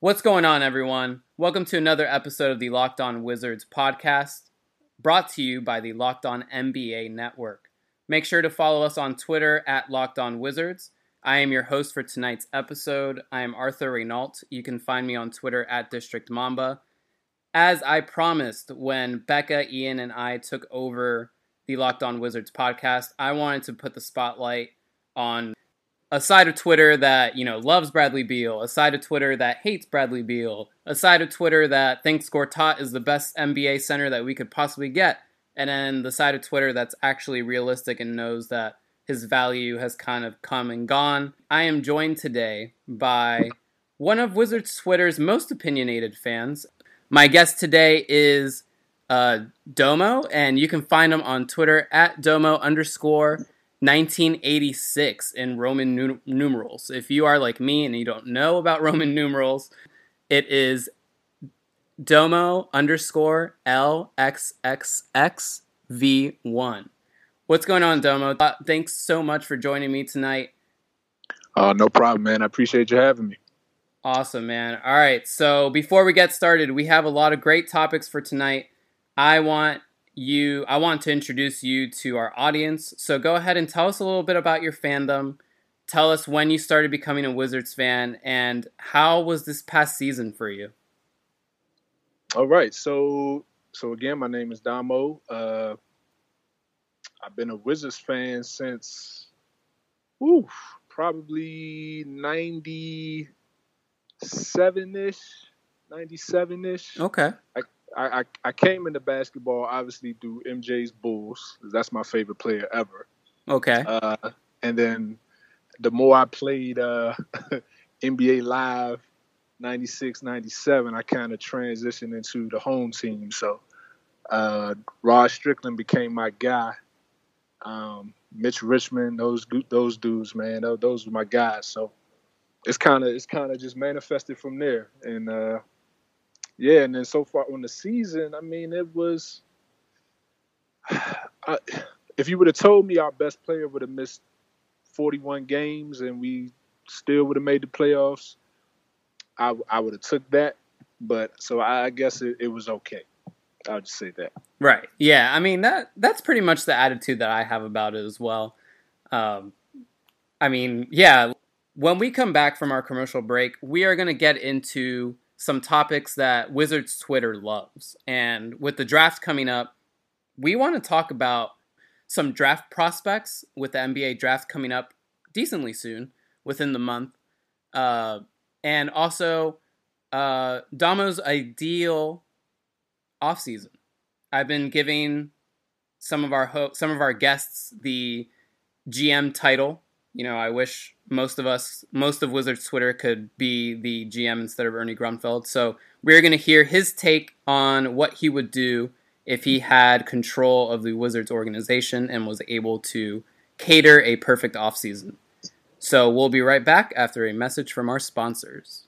What's going on, everyone? Welcome to another episode of the Locked On Wizards podcast, brought to you by the Locked On NBA Network. Make sure to follow us on Twitter at Locked On Wizards. I am your host for tonight's episode. I am Arthur Reinaltt. You can find me on Twitter at District Mamba. As I promised when Becca, Ian, and I took over the Locked On Wizards podcast, I wanted to put the spotlight on a side of Twitter that, you know, loves Bradley Beal, a side of Twitter that hates Bradley Beal, a side of Twitter that thinks Gortat is the best NBA center that we could possibly get, and then the side of Twitter that's actually realistic and knows that his value has kind of come and gone. I am joined today by one of Wizards Twitter's most opinionated fans. My guest today is uh, Domo, and you can find him on Twitter at Domo underscore 1986 in Roman nu- numerals. If you are like me and you don't know about Roman numerals, it is Domo underscore LXXXVI. What's going on, Domo? Uh, thanks so much for joining me tonight. Uh, no problem, man. I appreciate you having me. Awesome, man. All right. So before we get started, we have a lot of great topics for tonight. I want you, I want to introduce you to our audience. So go ahead and tell us a little bit about your fandom. Tell us when you started becoming a Wizards fan and how was this past season for you? All right. So so again, my name is Domo. Uh, I've been a Wizards fan since whew, probably ninety seven ish, ninety seven ish. Okay. I, I I came into basketball obviously through MJ's Bulls. That's my favorite player ever. Okay. Uh, and then the more I played uh, NBA Live 96, 97, I kind of transitioned into the home team. So uh, Rod Strickland became my guy. Um, Mitch Richmond, those those dudes, man, those, those were my guys. So it's kind of it's kind of just manifested from there. And uh, yeah, and then so far on the season, I mean, it was. I, if you would have told me our best player would have missed 41 games and we still would have made the playoffs, I I would have took that, but so I guess it, it was okay. I'll just say that. Right. Yeah. I mean that that's pretty much the attitude that I have about it as well. Um, I mean, yeah. When we come back from our commercial break, we are going to get into some topics that Wizards Twitter loves, and with the draft coming up, we want to talk about some draft prospects with the NBA draft coming up decently soon, within the month. Uh, and also uh, Domo's ideal offseason. I've been giving some of our ho- some of our guests the GM title. You know, I wish most of us, most of Wizards Twitter could be the GM instead of Ernie Grunfeld. So we're going to hear his take on what he would do if he had control of the Wizards organization and was able to cater a perfect offseason. So we'll be right back after a message from our sponsors.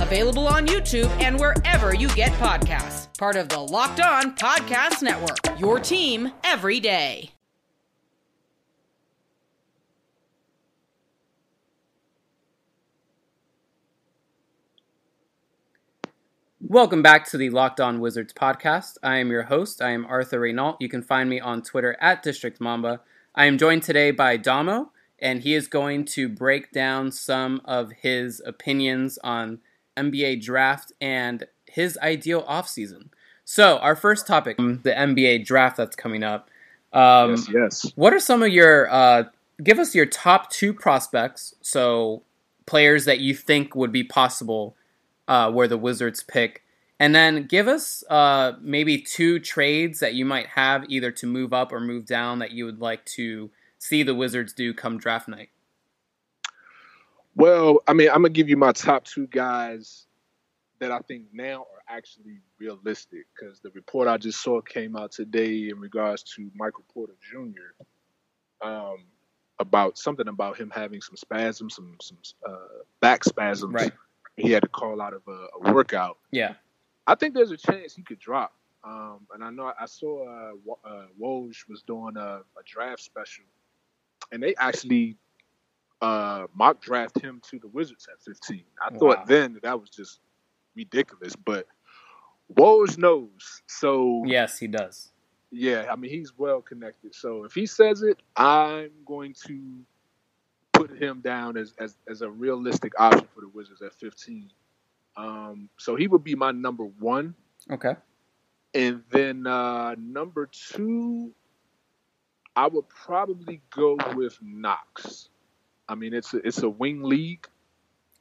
available on YouTube and wherever you get podcasts. Part of the Locked On Podcast Network, your team every day. Welcome back to the Locked On Wizards podcast. I am your host. I am Arthur Reinaltt. You can find me on Twitter at District Mamba. I am joined today by Domo, and he is going to break down some of his opinions on NBA draft and his ideal offseason. So our first topic, the NBA draft that's coming up. Um, yes, yes. What are some of your? Uh, give us your top two prospects. So players that you think would be possible uh, where the Wizards pick, and then give us uh, maybe two trades that you might have either to move up or move down that you would like to see the Wizards do come draft night. Well, I mean, I'm gonna give you my top two guys that I think now are actually realistic because the report I just saw came out today in regards to Michael Porter Jr. Um, about something about him having some spasms, some some uh, back spasms. Right. He had to call out of a, a, workout. Yeah. I think there's a chance he could drop. Um, and I know I saw uh, uh, Woj was doing a, a draft special, and they actually uh, mock draft him to the Wizards at 15. I wow. thought then that, that was just ridiculous, but Woj knows. So yes, he does. Yeah, I mean he's well connected. So if he says it, I'm going to put him down as as, as a realistic option for the Wizards at 15. Um, so he would be my number one. Okay. And then uh, number two, I would probably go with Knox. I mean, it's a, it's a wing league.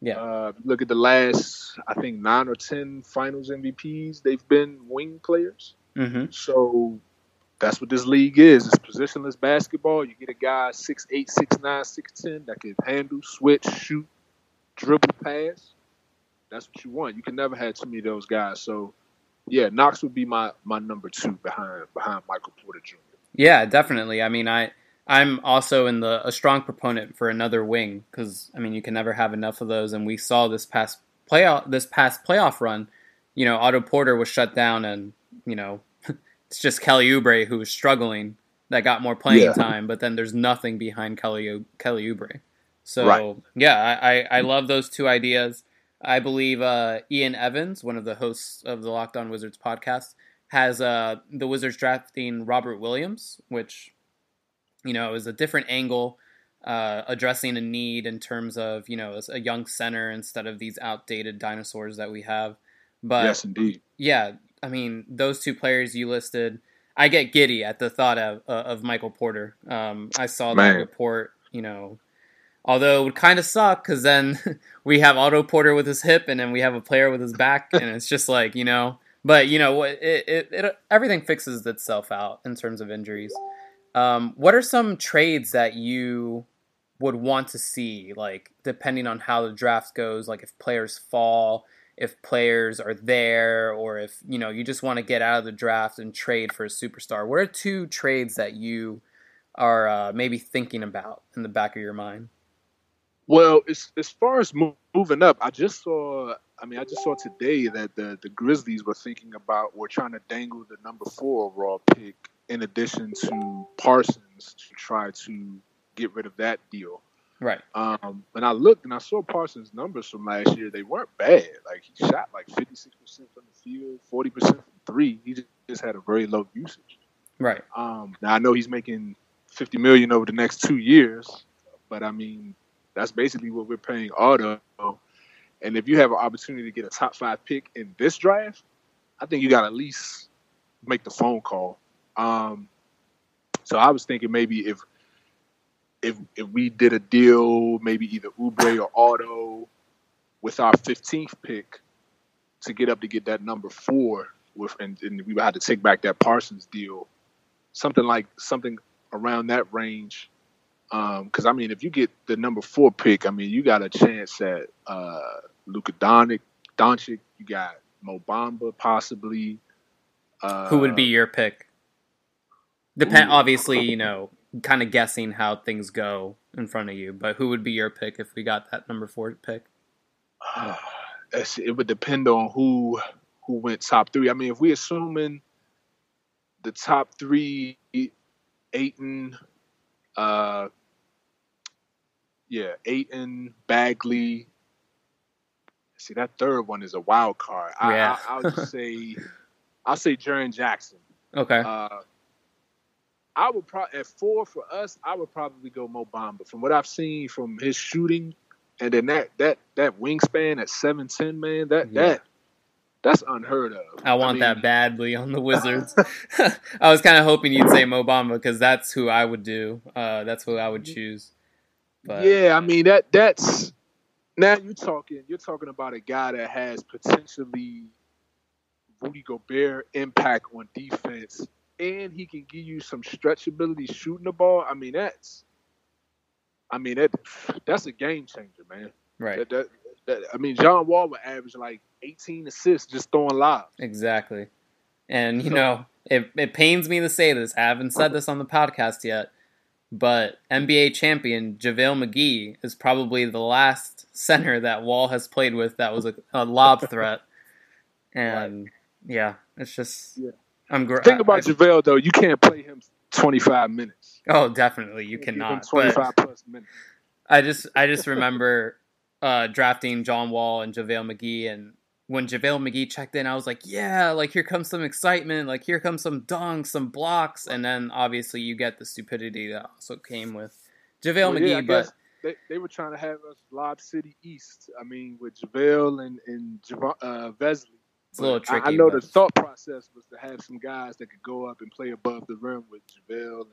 Yeah. Uh, look at the last, I think nine or ten Finals MVPs. They've been wing players. Mm-hmm. So that's what this league is. It's positionless basketball. You get a guy six eight, six nine, six ten that can handle, switch, shoot, dribble, pass. That's what you want. You can never have too many of those guys. So, yeah, Knox would be my my number two behind behind Michael Porter Jr. Yeah, definitely. I mean, I I'm also in the a strong proponent for another wing because I mean you can never have enough of those, and we saw this past playoff this past playoff run. You know, Otto Porter was shut down, and you know it's just Kelly Oubre who was struggling that got more playing yeah. time, but then there's nothing behind Kelly Kelly Oubre. So right. yeah, I, I love those two ideas. I believe uh, Ian Evans, one of the hosts of the Locked On Wizards podcast, has uh, the Wizards drafting Robert Williams, which you know, it was a different angle, uh, addressing a need in terms of you know a young center instead of these outdated dinosaurs that we have. But yes, indeed. Yeah, I mean those two players you listed. I get giddy at the thought of uh, of Michael Porter. Um, I saw Man. that report. You know, although it would kind of suck because then we have Otto Porter with his hip, and then we have a player with his back, and it's just like you know. But you know, it, it, it everything fixes itself out in terms of injuries. Um, what are some trades that you would want to see, like depending on how the draft goes, like if players fall, if players are there, or if you know you just want to get out of the draft and trade for a superstar? What are two trades that you are uh, maybe thinking about in the back of your mind? Well, as as far as moving up, I just saw. I mean, I just saw today that the the Grizzlies were thinking about, were trying to dangle the number four overall pick in addition to Parsons to try to get rid of that deal. Right. Um, and I looked and I saw Parsons' numbers from last year. They weren't bad. Like he shot like 56% from the field, 40% from three. He just had a very low usage. Right. Um, now I know he's making 50 million over the next two years, but I mean that's basically what we're paying Otto. And if you have an opportunity to get a top five pick in this draft, I think you got to at least make the phone call um, so I was thinking maybe if if if we did a deal, maybe either Oubre or Otto with our 15th pick to get up to get that number four with, and, and we had to take back that Parsons deal, something like something around that range. Because um, I mean, if you get the number four pick, I mean, you got a chance at uh, Luka Doncic. Doncic, you got Mo Bamba possibly. Uh, Who would be your pick? Depend obviously, you know, kind of guessing how things go in front of you. But who would be your pick if we got that number four pick? it would depend on who who went top three. I mean, if we assuming the top three, Ayton, uh, yeah, Ayton, Bagley. See, that third one is a wild card. Yeah. I, will just say, I'll say Jaren Jackson. Okay. Uh, I would probably at four for us. I would probably go Mo Bamba. From what I've seen from his shooting, and then that that that wingspan at seven ten, man, that yeah. that that's unheard of. I want mean, that badly on the Wizards. I was kind of hoping you'd say Mo Bamba because that's who I would do. Uh, that's who I would choose. But Yeah, I mean that that's now you're talking you're talking about a guy that has potentially Rudy Gobert impact on defense and he can give you some stretchability shooting the ball. I mean that's I mean that that's a game changer, man. right, That, that, that, I mean John Wall would average like 18 assists just throwing lobs. exactly. And you So- know, it it pains me to say this. I haven't said this on the podcast yet, but NBA champion JaVale McGee is probably the last center that Wall has played with that was a, a lob threat. And yeah, it's just Yeah. I'm gr- Think about I- JaVale though, you can't play him 25 minutes. Oh, definitely, you him cannot. 25 plus minutes. I just I just remember uh, drafting John Wall and JaVale McGee, and when JaVale McGee checked in, I was like, yeah, like here comes some excitement, like here comes some dunks, some blocks, and then obviously you get the stupidity that also came with JaVale Well, McGee. yeah, but they, they were trying to have us Lob City East. I mean, with JaVale and and Javon, uh, Vesely. It's a little But I- I, know but- the thought process was to have some guys that could go up and play above the rim with JaVale and,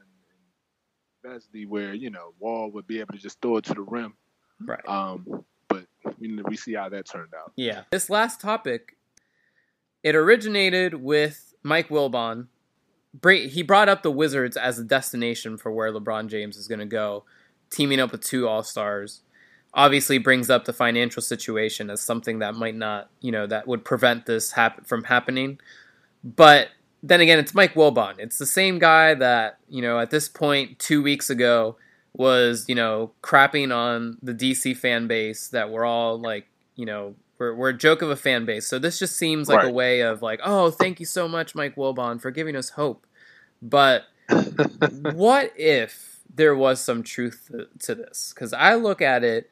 and where you know Wall would be able to just throw it to the rim. right. Um, but we we see how that turned out. Yeah. This last topic, it originated with Mike Wilbon. He brought up the Wizards as a destination for where LeBron James is going to go, teaming up with two All Stars. Obviously, brings up the financial situation as something that might not, you know, that would prevent this hap- from happening. But then again, it's Mike Wilbon. It's the same guy that, you know, at this point, two weeks ago, was, you know, crapping on the DC fan base that we're all like, you know, we're, we're a joke of a fan base. So this just seems like a way of like, oh, thank you so much, Mike Wilbon, for giving us hope. But what if there was some truth to, to this? Because I look at it,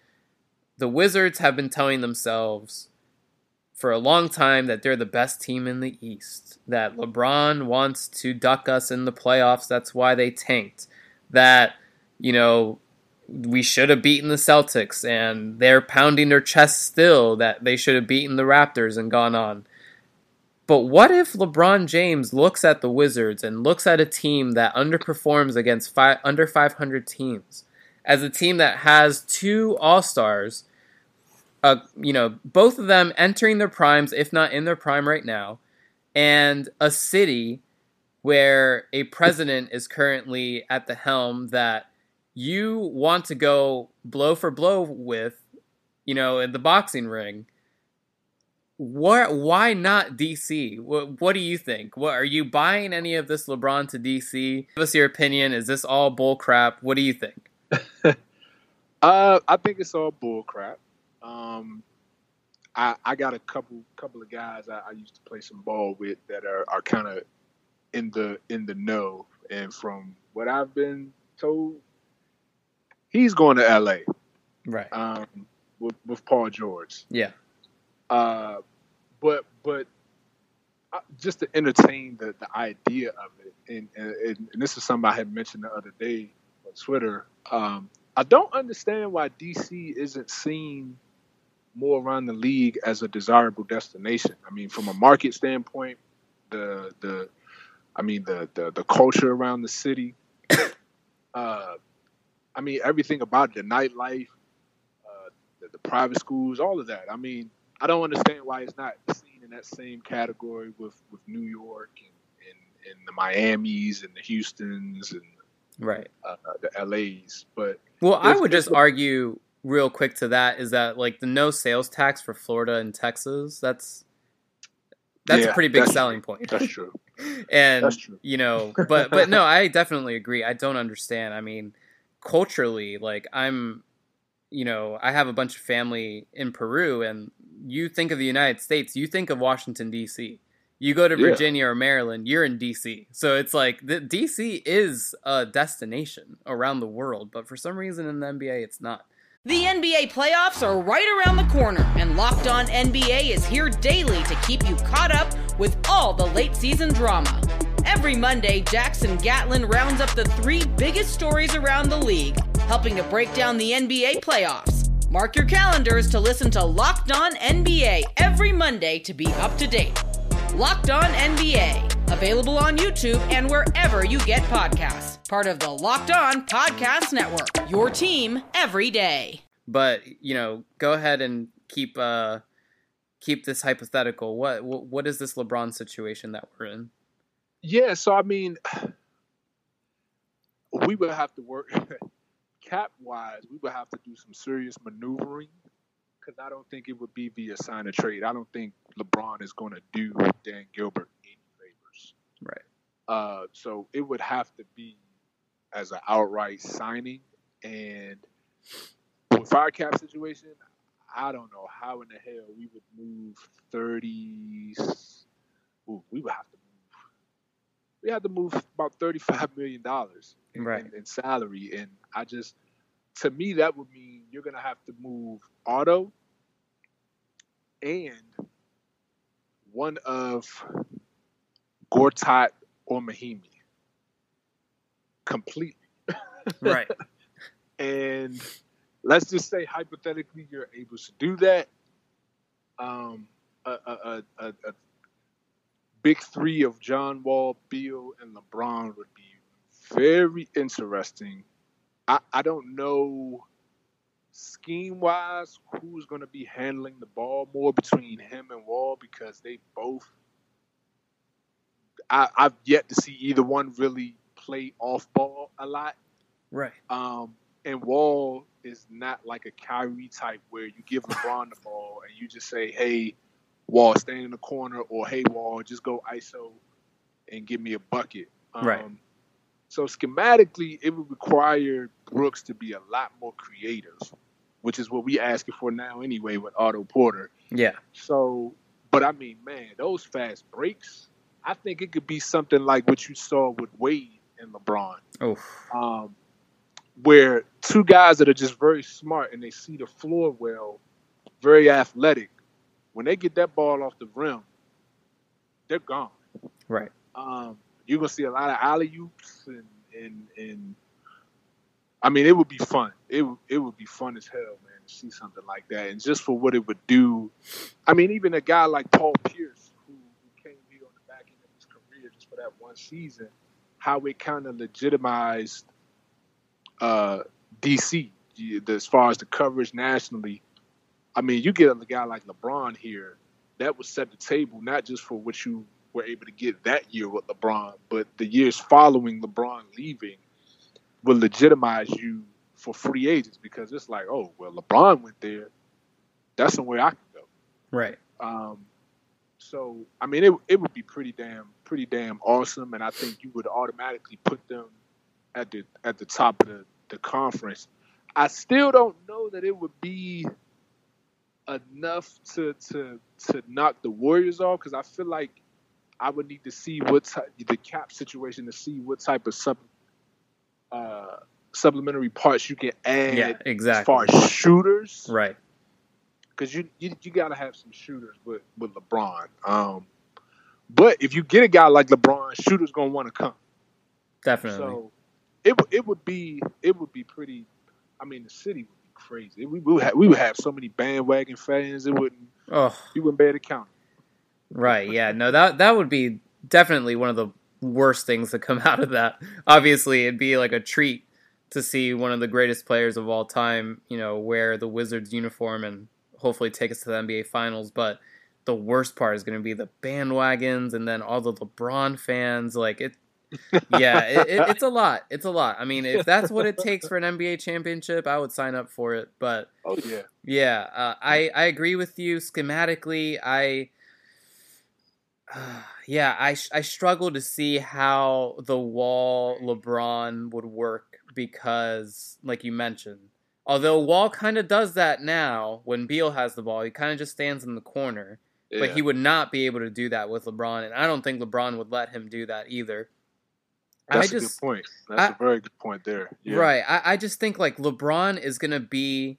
the Wizards have been telling themselves for a long time that they're the best team in the East, that LeBron wants to duck us in the playoffs. That's why they tanked. That, you know, we should have beaten the Celtics, and they're pounding their chests still that they should have beaten the Raptors and gone on. But what if LeBron James looks at the Wizards and looks at a team that underperforms against under 500 teams as a team that has two All Stars, uh, you know, both of them entering their primes, if not in their prime right now, and a city where a president is currently at the helm that you want to go blow for blow with, you know, in the boxing ring. What? Why not DC? What, what do you think? What are you buying any of this LeBron to DC? Give us your opinion. Is this all bull crap? What do you think? Uh, I think it's all bull crap. Um, I I got a couple couple of guys I, I used to play some ball with that are, are kind of in the in the know, and from what I've been told, he's going to L.A. Right. Um, with with Paul George. Yeah. Uh, but but uh, just to entertain the, the idea of it, and, and and this is something I had mentioned the other day Twitter. Um, I don't understand why DC isn't seen more around the league as a desirable destination. I mean, from a market standpoint, the the I mean the the, the culture around the city. uh, I mean everything about the nightlife, uh, the, the private schools, all of that. I mean, I don't understand why it's not seen in that same category with, with New York and, and, and the Miamis and the Houstons and Right. uh, the LAs. But Well, I would just argue real quick to that is that like the no sales tax for Florida and Texas, that's that's a pretty big selling point. that's true. and That's true. you know, but but no, I definitely agree. I don't understand. I mean, culturally, like I'm you know, I have a bunch of family in Peru and you think of the United States, you think of Washington DC. You go to Yeah. Virginia or Maryland, you're in DC. So it's like the DC is a destination around the world, but for some reason in the NBA it's not. The NBA playoffs are right around the corner, and Locked On NBA is here daily to keep you caught up with all the late season drama. Every Monday, Jackson Gatlin rounds up the three biggest stories around the league, helping to break down the NBA playoffs. Mark your calendars to listen to Locked On NBA every Monday to be up to date. Locked On NBA, available on YouTube and wherever you get podcasts. Part of the Locked On Podcast Network. Your team every day. But you know, go ahead and keep uh keep this hypothetical. What what, what is this LeBron situation that we're in? Yeah, so I mean, we would have to work cap wise. We would have to do some serious maneuvering because I don't think it would be via sign and trade. I don't think LeBron is going to do Dan Gilbert any favors. Right. Uh, so it would have to be as an outright signing, and with our cap situation, I don't know how in the hell we would move thirty. Ooh, we would have to move. We had to move about thirty-five million dollars in, Right. in, in salary, and I just, to me, that would mean you're gonna have to move Otto and one of Gortat or Mahinmi completely. Right. And let's just say hypothetically you're able to do that. Um, a, a, a, a, a big three of John Wall, Beal, and LeBron would be very interesting. I, I don't know scheme wise who's going to be handling the ball more between him and Wall because they both. I, I've yet to see either one really play off ball a lot. right. Um, and Wall is not like a Kyrie type where you give LeBron the ball and you just say, "Hey, Wall, stand in the corner," or "Hey, Wall, just go ISO and give me a bucket." Um, Right. So schematically, it would require Brooks to be a lot more creative, which is what we asking for now anyway with Otto Porter. Yeah. So, but I mean, man, those fast breaks. I think it could be something like what you saw with Wade and LeBron Oh. um, where two guys that are just very smart and they see the floor well, very athletic, when they get that ball off the rim, they're gone. Right. Um, you're gonna see a lot of alley oops and, and and I mean it would be fun. It it would be fun as hell, man, to see something like that. And just for what it would do, I mean, even a guy like Paul Pierce, who, who came here on the back end of his career just for that one season, how it kind of legitimized uh, DC as far as the coverage nationally. I mean, you get a guy like LeBron here, that would set the table not just for what you were able to get that year with LeBron, but the years following LeBron leaving will legitimize you for free agents because it's like, oh, well, LeBron went there. That's somewhere I can go. Right. Um, so I mean, it it would be pretty damn pretty damn awesome, and I think you would automatically put them at the at the top of the, the conference. I still don't know that it would be enough to to to knock the Warriors off because I feel like I would need to see what type, the cap situation to see what type of sub uh, supplementary parts you can add Yeah. as Exactly. far as shooters Right. because you, you you gotta have some shooters with with LeBron. Um, but if you get a guy like LeBron, shooters gonna want to come. Definitely. So it would- it would be it would be pretty. I mean, the city would be crazy. We, we would have, we would have so many bandwagon fans. It wouldn't oh. you wouldn't be able to count. Right. Yeah. No. That that would be definitely one of the worst things to come out of that. Obviously, it'd be like a treat to see one of the greatest players of all time, you know, wear the Wizards uniform and hopefully take us to the NBA Finals. But the worst part is going to be the bandwagons and then all the LeBron fans. Like it. yeah, it, it, it's a lot. It's a lot. I mean, if that's what it takes for an NBA championship, I would sign up for it. But Oh yeah, yeah, uh, I I agree with you schematically. I yeah, I I struggle to see how the Wall LeBron would work because, like you mentioned, although Wall kind of does that now when Beal has the ball, he kind of just stands in the corner. But he would not be able to do that with LeBron, and I don't think LeBron would let him do that either. that's I a just good point. That's I- a very good point there. Yeah. Right. I, I just think like LeBron is gonna be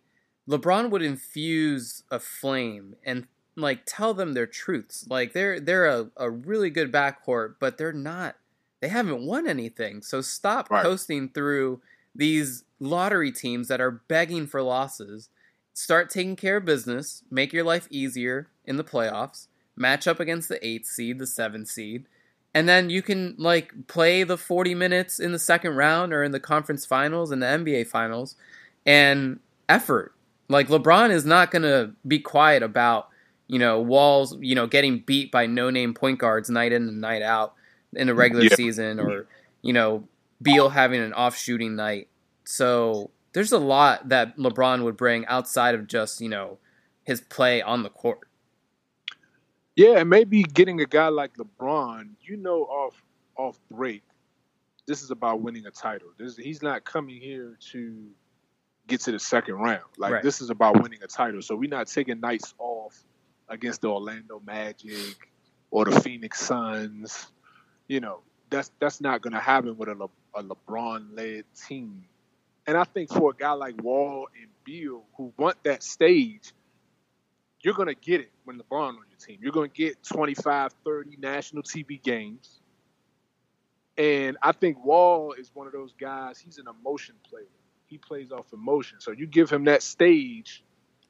LeBron would infuse a flame and like tell them their truths. Like they're they're a, a really good backcourt, but they're not they haven't won anything. So stop Right. coasting through these lottery teams that are begging for losses start taking care of business, make your life easier in the playoffs, match up against the eighth seed, the seventh seed, and then you can like play the 40 minutes in the second round or in the conference finals and the NBA finals and effort. Like LeBron is not going to be quiet about, you know, Walls, you know, getting beat by no-name point guards night in and night out in the regular yeah. season or, you know, Beal having an off shooting night. So there's a lot that LeBron would bring outside of just, you know, his play on the court. Yeah, and maybe getting a guy like LeBron, you know, off off break, this is about winning a title. This he's not coming here to get to the second round. Like right. this is about winning a title. So we're not taking nights off against the Orlando Magic or the Phoenix Suns. You know, that's that's not going to happen with a, Le, a LeBron led team. And I think for a guy like Wall and Beal who want that stage, you're going to get it when LeBron on your team. You're going to get 25, 30 national TV games. And I think Wall is one of those guys, he's an emotion player. He plays off emotion. So you give him that stage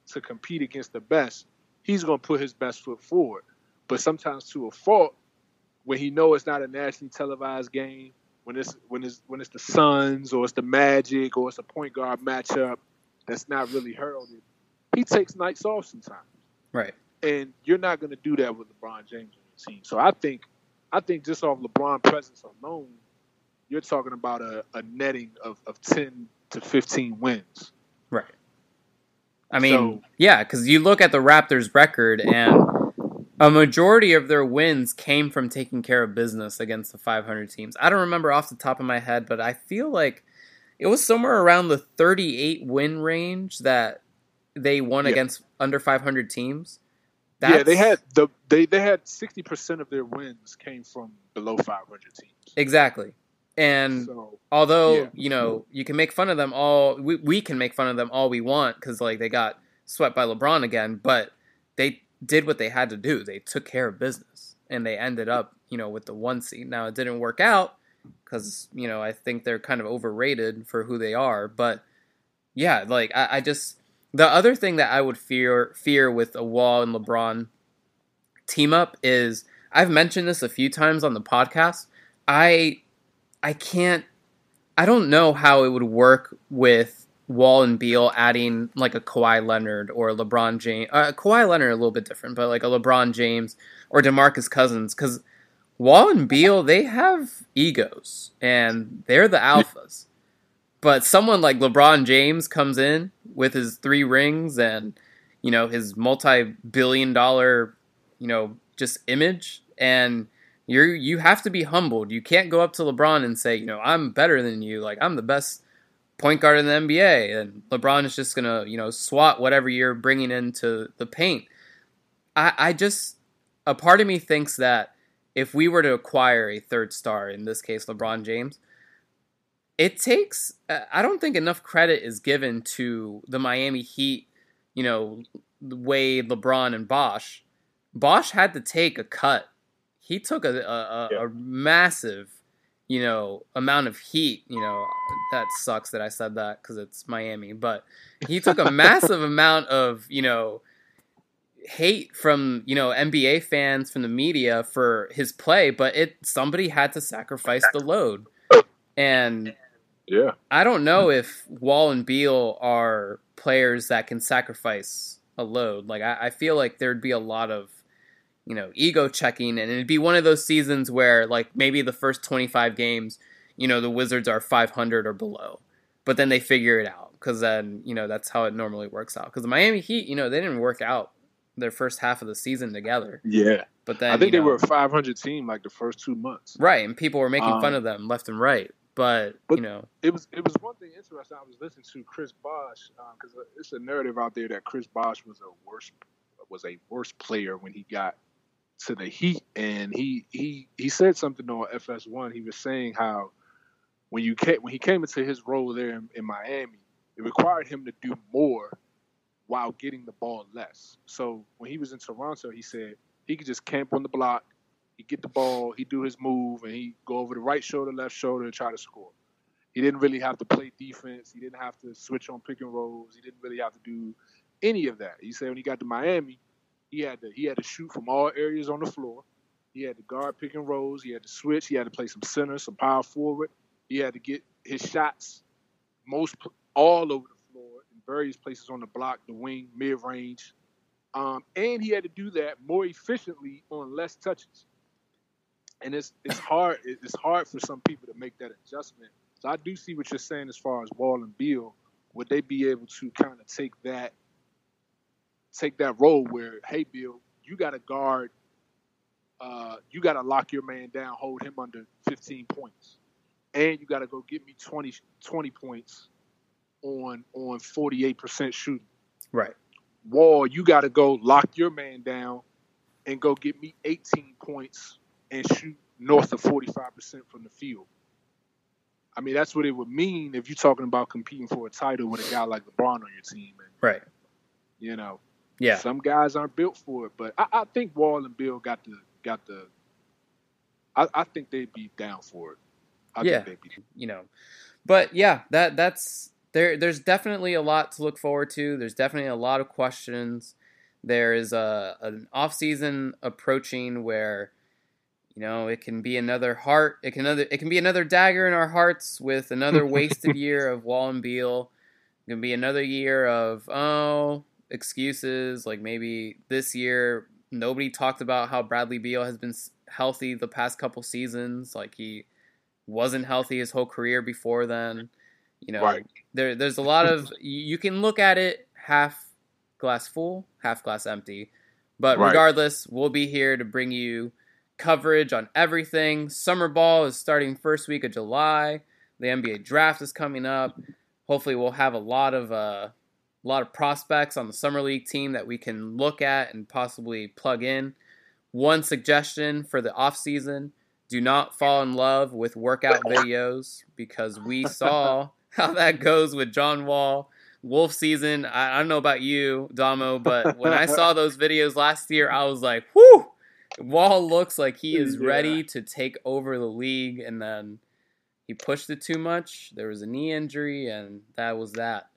to compete against the best, he's going to put his best foot forward. But sometimes to a fault, when he know it's not a nationally televised game, when it's when it's when it's the Suns or it's the Magic or it's a point guard matchup that's not really heralded, he takes nights off sometimes. Right. And you're not going to do that with LeBron James on your team. So I think, I think just off LeBron presence alone, you're talking about a, a netting of, of 10 to 15 wins. I mean, so, yeah, because you look at the Raptors' record, and a majority of their wins came from taking care of business against the 500 teams. I don't remember off the top of my head, but I feel like it was somewhere around the 38 win range that they won yeah. against under 500 teams. That's... Yeah, they had the they they had 60 percent of their wins came from below 500 teams. Exactly. And so, although yeah. you know you can make fun of them all, we we can make fun of them all we want because like they got swept by LeBron again, but they did what they had to do. They took care of business, and they ended up you know with the one seed. Now it didn't work out because you know I think they're kind of overrated for who they are, but yeah, like I, I just the other thing that I would fear fear with a Wall and LeBron team up is I've mentioned this a few times on the podcast. I I can't I don't know how it would work with Wall and Beal adding like a Kawhi Leonard or LeBron James. Uh, Kawhi Leonard a little bit different, but like a LeBron James or DeMarcus Cousins because Wall and Beal they have egos and they're the alphas. But someone like LeBron James comes in with his three rings and you know his multi-billion dollar, you know, just image and you're you have to be humbled. You can't go up to LeBron and say, you know, I'm better than you. Like I'm the best point guard in the NBA, and LeBron is just gonna, you know, swat whatever you're bringing into the paint. I, I just a part of me thinks that if we were to acquire a third star, in this case LeBron James, it takes uh, I don't think enough credit is given to the Miami Heat, you know, Wade, LeBron, and Bosh. Bosh had to take a cut. He took a a, yeah. a massive, you know, amount of heat. You know, that sucks that I said that because it's Miami, but he took a massive amount of you know hate from you know NBA fans from the media for his play, but it somebody had to sacrifice the load. And yeah. I don't know if Wall and Beal are players that can sacrifice a load. Like I, I feel like there'd be a lot of, you know, ego checking and it'd be one of those seasons where like maybe the first twenty five games, you know, the Wizards are five hundred or below. But then they figure it out because then, you know, that's how it normally works out. Because the Miami Heat, you know, they didn't work out their first half of the season together. Yeah. But then I think they know, were a 500 team like the first two months. Right, and people were making um, fun of them left and right. But, but, you know, it was it was one thing interesting. I was listening to Chris Bosh because um, it's a narrative out there that Chris Bosh was a worse was a worse player when he got to the Heat, and he he he said something on FS1. He was saying how when you came, when he came into his role there in, in Miami, it required him to do more while getting the ball less. So when he was in Toronto, he said he could just camp on the block he get the ball, he do his move, and he go over the right shoulder, left shoulder, and try to score. He didn't really have to play defense. He didn't have to switch on pick and rolls. He didn't really have to do any of that. He said when he got to Miami, he had to he had to shoot from all areas on the floor. He had to guard pick and rolls. He had to switch. He had to play some center, some power forward. He had to get his shots most all over the floor in various places on the block, the wing, mid range, um, and he had to do that more efficiently on less touches. And it's it's hard it's hard for some people to make that adjustment. So I do see what you're saying as far as Wall and Beal. Would they be able to kind of take that take that role where, hey, Beal, you got to guard uh, you got to lock your man down, hold him under 15 points, and you got to go get me 20, 20 points on on 48% shooting. Right. Wall, you got to go lock your man down and go get me 18 points and shoot north of 45% from the field. I mean, that's what it would mean if you're talking about competing for a title with a guy like LeBron on your team. And, right. You know, yeah. Some guys aren't built for it, but I, I think Wall and Beal got the got the. I, I think they'd be down for it. I yeah. Be, you know, but yeah, that that's there. There's definitely a lot to look forward to. There's definitely a lot of questions. There is a an off season approaching where you know it can be another heart it can another it can be another dagger in our hearts with another wasted year of Wall and Beal it can be another year of oh excuses like maybe this year nobody talked about how Bradley Beal has been healthy the past couple seasons. Like he wasn't healthy his whole career before then. You know right. there there's a lot of you can look at it half glass full half glass empty. But right. regardless we'll be here to bring you coverage on everything. Summer ball is starting first week of july. The nba draft is coming up. Hopefully we'll have a lot of uh, a lot of prospects on the summer league team that we can look at and possibly plug in. One suggestion for the off season: do not fall in love with workout videos because we saw how that goes with John Wall. Wolf season. I, I don't know about you, Domo, but when I saw those videos last year, I was like, "Whoo!" Wall looks like he is yeah. ready to take over the league, and then he pushed it too much. There was a knee injury, and that was that.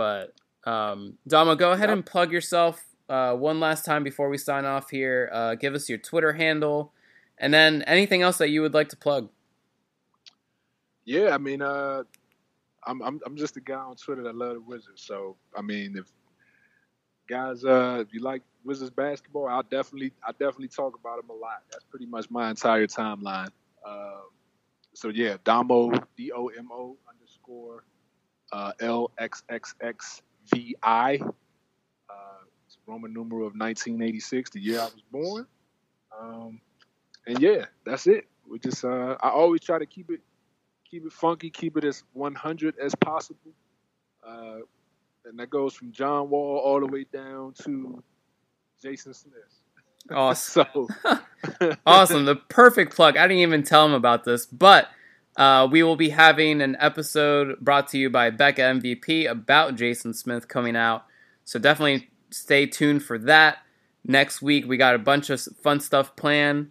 But um, Domo, go ahead yep. and plug yourself uh, one last time before we sign off here. Uh, give us your Twitter handle, and then anything else that you would like to plug. Yeah, I mean, uh, I'm, I'm I'm just a guy on Twitter that love the Wizards. So I mean, if guys, uh, if you like Wizards basketball, I'll definitely I definitely talk about them a lot. That's pretty much my entire timeline. Uh, so yeah, Domo D O M O underscore uh, L X X X V I. Uh, it's Roman numeral of 1986, the year I was born. Um, and yeah, that's it. We just uh, I always try to keep it keep it funky, keep it as 100 as possible. Uh, and that goes from John Wall all the way down to Jason Smith. Awesome. awesome. The perfect plug. I didn't even tell him about this, but uh, we will be having an episode brought to you by Becca MVP about Jason Smith coming out. So definitely stay tuned for that. Next week, we got a bunch of fun stuff planned.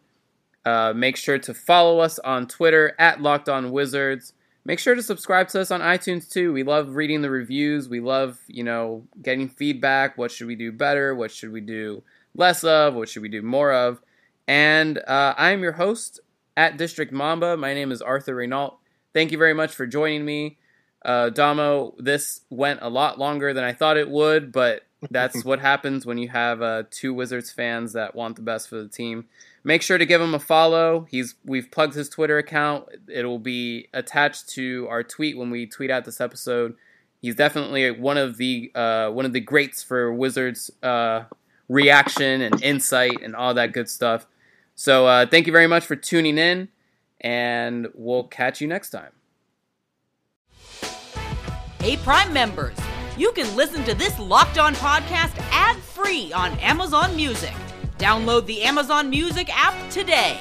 Uh, make sure to follow us on Twitter at Locked On Wizards. Make sure to subscribe to us on iTunes too. We love reading the reviews. We love, you know, getting feedback. What should we do better? What should we do less of? What should we do more of? And uh, I am your host, at District Mamba. My name is Arthur Reinaltt. Thank you very much for joining me. Uh, Domo, this went a lot longer than I thought it would, but that's what happens when you have uh, two Wizards fans that want the best for the team. Make sure to give him a follow. He's we've plugged his Twitter account. It'll be attached to our tweet when we tweet out this episode. He's definitely one of the uh, one of the greats for Wizards uh, reaction and insight and all that good stuff. So uh, thank you very much for tuning in, and we'll catch you next time. Hey, Prime members, you can listen to this locked on podcast ad free on Amazon Music. Download the Amazon Music app today.